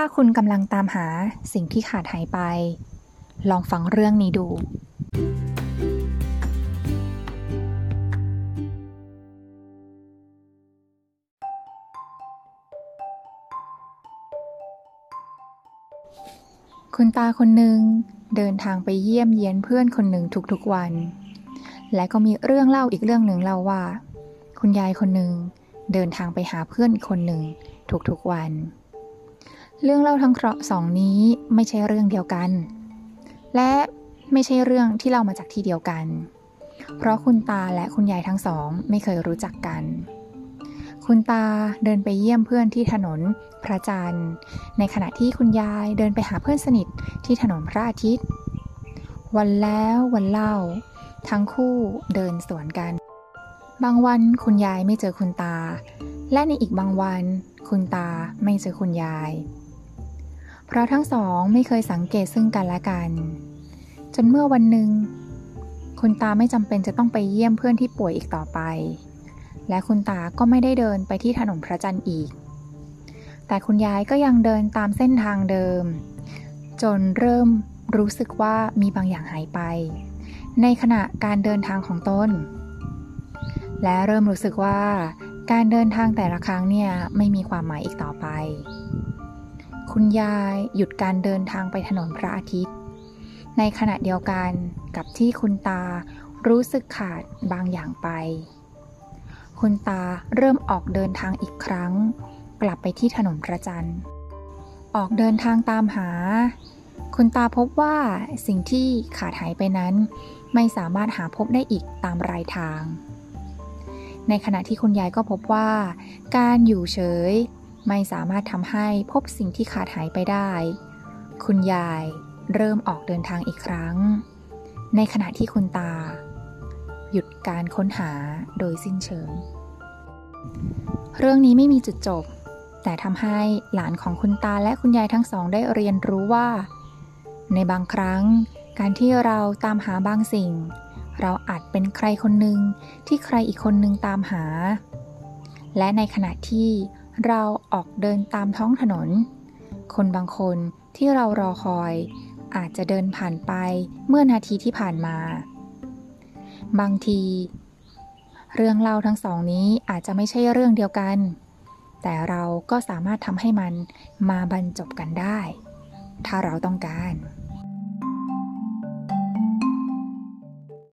ถ้าคุณกำลังตามหาสิ่งที่ขาดหายไป ลองฟังเรื่องนี้ดู คุณตาคนหนึ่งเดินทางไปเยี่ยมเยียนเพื่อนคนหนึ่งทุกๆวัน และก็มีเรื่องเล่าอีกเรื่องหนึ่งเล่าว่า คุณยายคนหนึ่งเดินทางไปหาเพื่อนคนหนึ่งทุกๆวัน เรื่องเล่าทั้งเคราะห์สองนี้ไม่ใช่เรื่องเดียวกัน และไม่ใช่เรื่องที่เล่ามาจากที่เดียวกัน เพราะคุณตาและคุณยายทั้งสองไม่เคยรู้จักกัน คุณตาเดินไปเยี่ยมเพื่อนที่ถนนพระจันทร์ ในขณะที่คุณยายเดินไปหาเพื่อนสนิทที่ถนนพระอาทิตย์ วันแล้ววันเล่า ทั้งคู่เดินสวนกัน บางวันคุณยายไม่เจอคุณตา และในอีกบางวัน คุณตาไม่เจอคุณยาย เพราะทั้งสองไม่เคยสังเกตซึ่งกันและกัน จนเมื่อวันหนึ่ง คุณตาไม่จำเป็นจะต้องไปเยี่ยมเพื่อนที่ป่วยอีกต่อไป และคุณตาก็ไม่ได้เดินไปที่ถนนพระจันทร์อีก แต่คุณยายก็ยังเดินตามเส้นทางเดิม จนเริ่มรู้สึกว่ามีบางอย่างหายไป ในขณะการเดินทางของตนและเริ่มรู้สึกว่าการเดินทางแต่ละครั้งเนี่ยไม่มีความหมายอีกต่อไป คุณยายหยุดการเดินทางไปถนนพระอาทิตย์ ในขณะเดียวกันกับที่คุณตารู้สึกขาดบางอย่างไป คุณตาเริ่มออกเดินทางอีกครั้ง กลับไปที่ถนนพระจันทร์ ออกเดินทางตามหา คุณตาพบว่าสิ่งที่ขาดหายไปนั้น ไม่สามารถหาพบได้อีกตามรายทาง ในขณะที่คุณยายก็พบว่า การอยู่เฉย ไม่สามารถทำให้พบสิ่งที่ขาดหายไปได้ คุณยายเริ่มออกเดินทางอีกครั้ง ในขณะที่คุณตา หยุดการค้นหาโดยสิ้นเชิง เรื่องนี้ไม่มีจุดจบ แต่ทำให้หลานของคุณตาและคุณยายทั้งสองได้เรียนรู้ว่า ในบางครั้ง การที่เราตามหาบางสิ่ง เราอาจเป็นใครคนหนึ่งที่ใครอีกคนหนึ่งตามหา และในขณะที่ เราออกเดินตามท้องถนน คนบางคนที่เรารอคอย อาจจะเดินผ่านไปเมื่อนาทีที่ผ่านมา บางที เรื่องเล่าทั้งสองนี้อาจจะไม่ใช่เรื่องเดียวกัน แต่เราก็สามารถทำให้มันมาบรรจบกันได้ ถ้าเราต้องการ